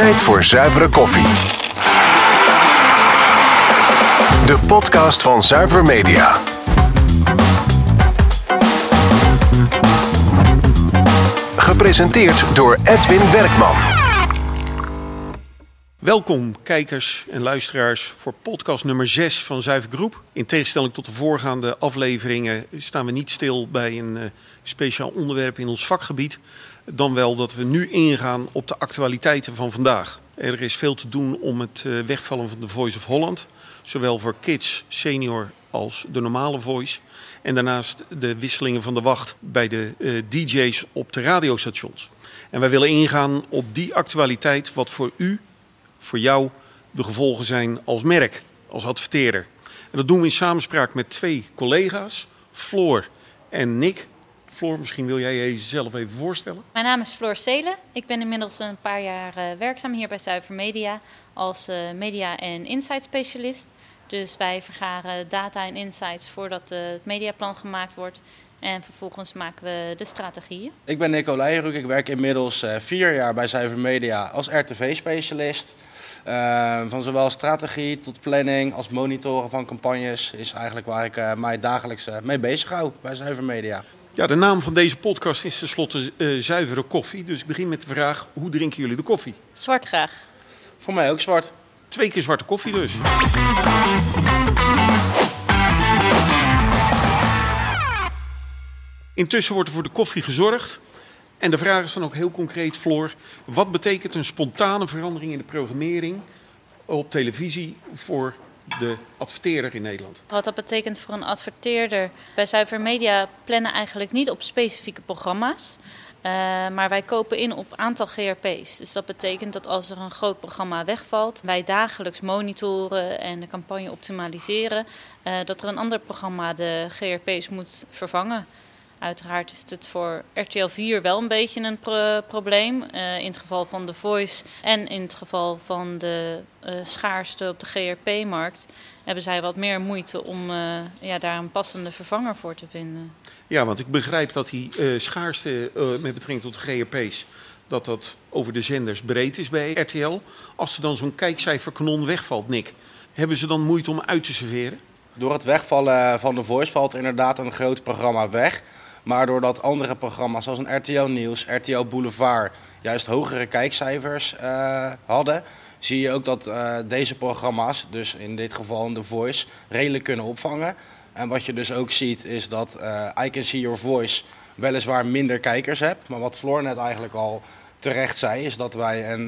Tijd voor zuivere koffie. De podcast van Zuiver Media. Gepresenteerd door Edwin Werkman. Welkom kijkers en luisteraars voor podcast nummer 6 van Zuiver Groep. In tegenstelling tot de voorgaande afleveringen staan we niet stil bij een uh, speciaal onderwerp in ons vakgebied. Dan wel dat we nu ingaan op de actualiteiten van vandaag. Er is veel te doen om het uh, wegvallen van de Voice of Holland. Zowel voor kids, senior als de normale voice. En daarnaast de wisselingen van de wacht bij de uh, DJ's op de radiostations. En wij willen ingaan op die actualiteit wat voor u voor jou de gevolgen zijn als merk, als adverteerder. En dat doen we in samenspraak met twee collega's, Floor en Nick. Floor, misschien wil jij jezelf even voorstellen. Mijn naam is Floor Stelen. Ik ben inmiddels een paar jaar uh, werkzaam hier bij Zuiver Media als uh, media- en insight specialist. Dus wij vergaren data en insights voordat uh, het mediaplan gemaakt wordt. En vervolgens maken we de strategieën. Ik ben Nico Leijeroek. Ik werk inmiddels vier jaar bij Zuiver Media als RTV-specialist. Uh, van zowel strategie tot planning als monitoren van campagnes is eigenlijk waar ik uh, mij dagelijks uh, mee bezig hou bij Zuiver Media. Ja, de naam van deze podcast is tenslotte Zuivere Koffie. Dus ik begin met de vraag, hoe drinken jullie de koffie? Zwart graag. Voor mij ook zwart. Twee keer zwarte koffie dus. Intussen wordt er voor de koffie gezorgd. En de vraag is dan ook heel concreet, Floor. Wat betekent een spontane verandering in de programmering op televisie voor de adverteerder in Nederland? Wat dat betekent voor een adverteerder. Bij Zuiver Media plannen eigenlijk niet op specifieke programma's. Uh, maar wij kopen in op aantal GRP's. Dus dat betekent dat als er een groot programma wegvalt, wij dagelijks monitoren en de campagne optimaliseren, uh, dat er een ander programma de GRP's moet vervangen. Uiteraard is het voor RTL 4 wel een beetje een pro probleem. Uh, in het geval van The Voice en in het geval van de uh, schaarste op de GRP-markt hebben zij wat meer moeite om uh, ja, daar een passende vervanger voor te vinden. Ja, want ik begrijp dat die schaarste met betrekking tot de GRP's dat dat over de zenders breed is bij RTL. Als er dan zo'n kijkcijferkanon wegvalt, Nick, hebben ze dan moeite om uit te serveren? Door het wegvallen van The Voice valt inderdaad een groot programma weg. Maar doordat andere programma's zoals een RTL Nieuws, RTL Boulevard juist hogere kijkcijfers uh, hadden, zie je ook dat uh, deze programma's, dus in dit geval The Voice, redelijk kunnen opvangen. En wat je dus ook ziet is dat uh, I Can See Your Voice weliswaar minder kijkers hebt. Maar wat Floor net eigenlijk al terecht zei, is dat wij, een,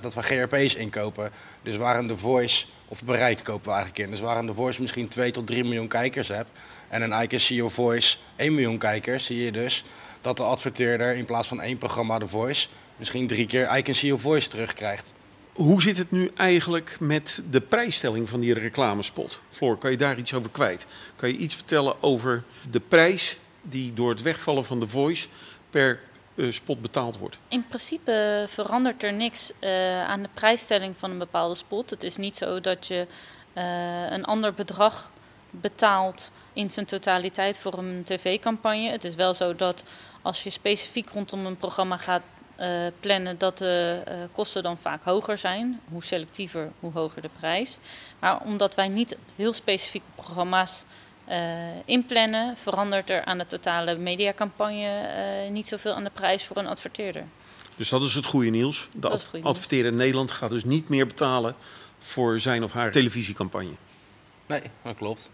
dat wij GRP's inkopen. Dus waar een The Voice, of bereik kopen we eigenlijk in. Dus waar een The Voice misschien 2 tot 3 miljoen kijkers hebt en een I Can See Your Voice 1 miljoen kijkers, zie je dus dat de adverteerder in plaats van één programma The Voice misschien drie keer I Can See Your Voice terugkrijgt. Hoe zit het nu eigenlijk met de prijsstelling van die reclamespot? Floor, kan je daar iets over kwijt? Kan je iets vertellen over de prijs die door het wegvallen van The Voice per spot betaald wordt? In principe verandert er niks uh, aan de prijsstelling van een bepaalde spot. Het is niet zo dat je uh, een ander bedrag betaalt in zijn totaliteit voor een tv-campagne. Het is wel zo dat als je specifiek rondom een programma gaat plannen, dat de kosten dan vaak hoger zijn. Hoe selectiever, hoe hoger de prijs. Maar omdat wij niet heel specifieke programma's uh, inplannen, verandert er aan de totale mediacampagne niet zoveel aan de prijs voor een adverteerder. Dus dat is het goede nieuws. De ad adverteerder in Nederland gaat dus niet meer betalen voor zijn of haar televisiecampagne. Nee, dat klopt.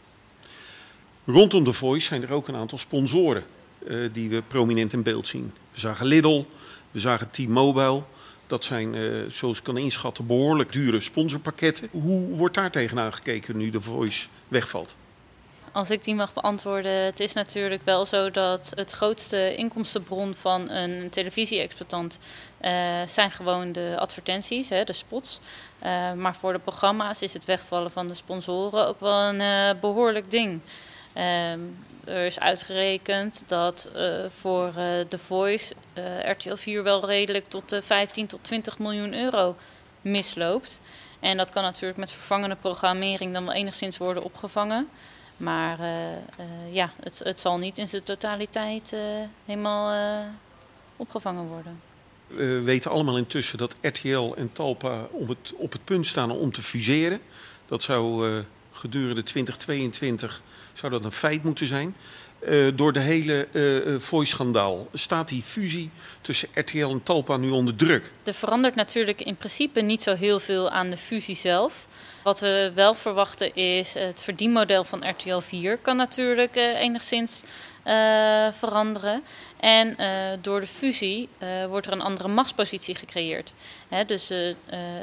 Rondom The Voice zijn er ook een aantal sponsoren uh, die we prominent in beeld zien. We zagen Lidl, we zagen T-Mobile. Dat zijn, uh, zoals ik kan inschatten, behoorlijk dure sponsorpakketten. Hoe wordt daar tegenaan gekeken nu The Voice wegvalt? Als ik die mag beantwoorden, het is natuurlijk wel zo dat het grootste inkomstenbron van een televisie-exploitant uh, zijn gewoon de advertenties, hè, de spots. Uh, maar voor de programma's is het wegvallen van de sponsoren ook wel een uh, behoorlijk ding. Um, er is uitgerekend dat voor The Voice RTL 4 wel redelijk tot de 15 tot 20 miljoen euro misloopt. En dat kan natuurlijk met vervangende programmering dan wel enigszins worden opgevangen. Maar ja, het, het, zal niet in zijn totaliteit helemaal opgevangen worden. We weten allemaal intussen dat RTL en Talpa op het, op het punt staan om te fuseren. Dat zou gedurende 2022 zou dat een feit moeten zijn. Uh, door de hele uh, Voice-schandaal staat die fusie tussen RTL en Talpa nu onder druk. Er verandert natuurlijk in principe niet zo heel veel aan de fusie zelf. Wat we wel verwachten is het verdienmodel van RTL 4 kan natuurlijk enigszins uh, veranderen. En uh, door de fusie wordt er een andere machtspositie gecreëerd. Hè, dus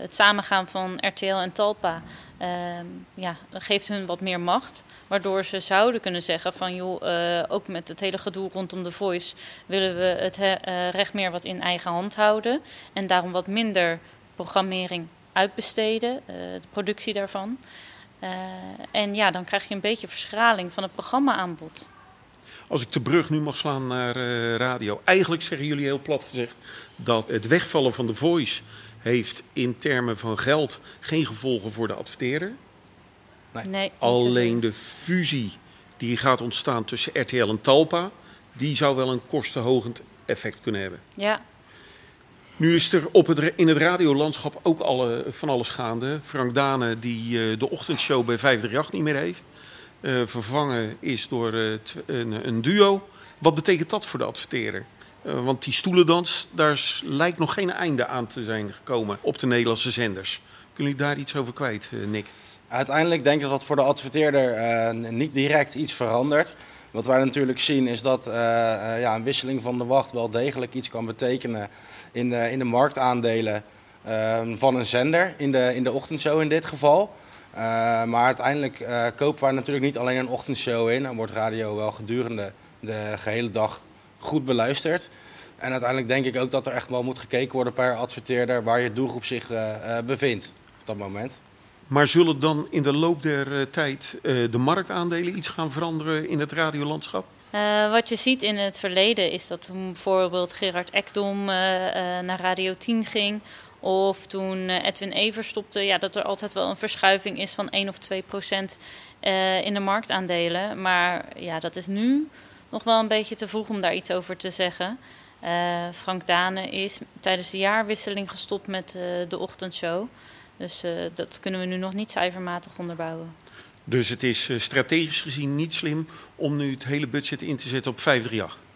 het samengaan van RTL en Talpa ehm, ja, geeft hun wat meer macht. Waardoor ze zouden kunnen zeggen van joh, ook met het hele gedoe rondom de voice willen we het recht meer wat in eigen hand houden. En daarom wat minder programmering uitbesteden, de productie daarvan. En ja, dan krijg je een beetje verschraling van het programma-aanbod. Als ik de brug nu mag slaan naar uh, radio. Eigenlijk zeggen jullie heel plat gezegd dat het wegvallen van de voice heeft in termen van geld geen gevolgen voor de adverteerder. Nee. nee Alleen de fusie die gaat ontstaan tussen RTL en Talpa, die zou wel een kostenhogend effect kunnen hebben. Ja, nu is er op het, in het radiolandschap ook alle, van alles gaande. Frank Dane die uh, de ochtendshow bij 538 niet meer heeft. Uh, vervangen is door uh, een, een, duo. Wat betekent dat voor de adverteerder? want die stoelendans, daar lijkt nog geen einde aan te zijn gekomen op de Nederlandse zenders. Kunnen jullie daar iets over kwijt, Nick? Uiteindelijk denk ik dat voor de adverteerder niet direct iets verandert. Wat wij natuurlijk zien is dat ja, een wisseling van de wacht wel degelijk iets kan betekenen in de, in de marktaandelen uh, van een zender, in de, in de ochtendshow in dit geval. Uh, maar uiteindelijk kopen wij natuurlijk niet alleen een ochtendshow in en wordt radio wel gedurende de gehele dag goed beluisterd. En uiteindelijk denk ik ook dat er echt wel moet gekeken worden per adverteerder waar je doelgroep zich bevindt op dat moment. Maar zullen dan in de loop der uh, tijd uh, de marktaandelen iets gaan veranderen in het radiolandschap? Uh, wat je ziet in het verleden is dat toen bijvoorbeeld Gerard Ekdom naar Radio 10 ging. Of toen Edwin Evers stopte, ja, dat er altijd wel een verschuiving is van 1 of 2 procent in de marktaandelen. Maar ja, dat is nu nog wel een beetje te vroeg om daar iets over te zeggen. Frank Dane is tijdens de jaarwisseling gestopt met de ochtendshow. Dus uh, dat kunnen we nu nog niet cijfermatig onderbouwen. Dus het is uh, strategisch gezien niet slim om nu het hele budget in te zetten op 538?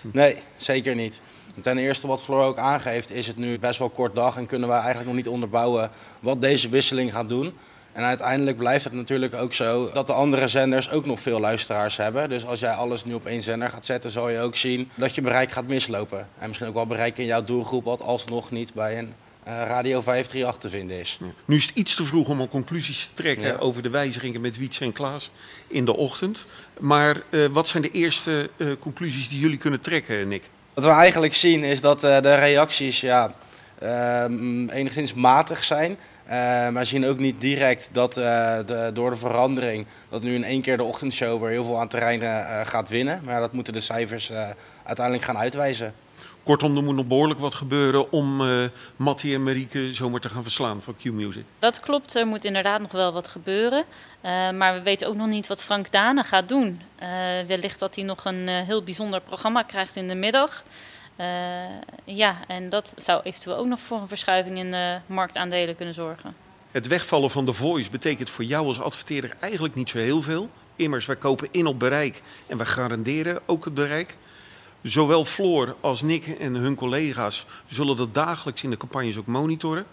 Nee, zeker niet. Ten eerste wat Floor ook aangeeft is het nu best wel kort dag en kunnen we eigenlijk nog niet onderbouwen wat deze wisseling gaat doen. En uiteindelijk blijft het natuurlijk ook zo dat de andere zenders ook nog veel luisteraars hebben. Dus als jij alles nu op één zender gaat zetten, zal je ook zien dat je bereik gaat mislopen. En misschien ook wel bereik in jouw doelgroep wat alsnog niet bij een Radio 538 te vinden is. Ja. Nu is het iets te vroeg om al conclusies te trekken ja. over de wijzigingen met Wietse en Klaas in de ochtend. Maar uh, wat zijn de eerste uh, conclusies die jullie kunnen trekken, Nick? Wat we eigenlijk zien is dat de reacties ja, enigszins matig zijn. maar we zien ook niet direct dat de, door de verandering dat nu in één keer de ochtendshow weer heel veel aan terrein gaat winnen. Maar dat moeten de cijfers uiteindelijk gaan uitwijzen. Kortom, er moet nog behoorlijk wat gebeuren om uh, Mattie en Marieke zomaar te gaan verslaan van Q-Music. Dat klopt, er moet inderdaad nog wel wat gebeuren. Uh, maar we weten ook nog niet wat Frank Dane gaat doen. Uh, wellicht dat hij nog een heel bijzonder programma krijgt in de middag. ja, en dat zou eventueel ook nog voor een verschuiving in de marktaandelen kunnen zorgen. Het wegvallen van de voice betekent voor jou als adverteerder eigenlijk niet zo heel veel. Immers, wij kopen in op bereik en we garanderen ook het bereik. Zowel Floor als Nick en hun collega's zullen dat dagelijks in de campagnes ook monitoren.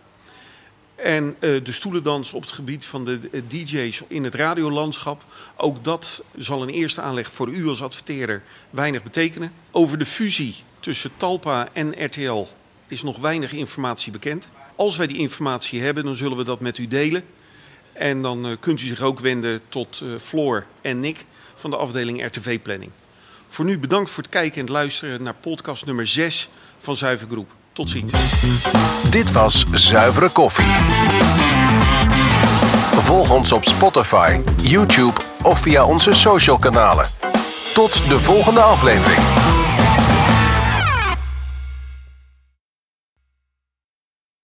En uh, de stoelendans op het gebied van de DJ's in het radiolandschap. Ook dat zal een eerste aanleg voor u als adverteerder weinig betekenen. Over de fusie tussen Talpa en RTL is nog weinig informatie bekend. Als wij die informatie hebben, dan zullen we dat met u delen. En dan uh, kunt u zich ook wenden tot Floor en Nick van de afdeling RTV Planning. Voor nu bedankt voor het kijken en het luisteren naar podcast nummer 6 van Zuiver Groep. Tot ziens. Dit was Zuivere Koffie. Volg ons op Spotify, YouTube of via onze social kanalen. Tot de volgende aflevering.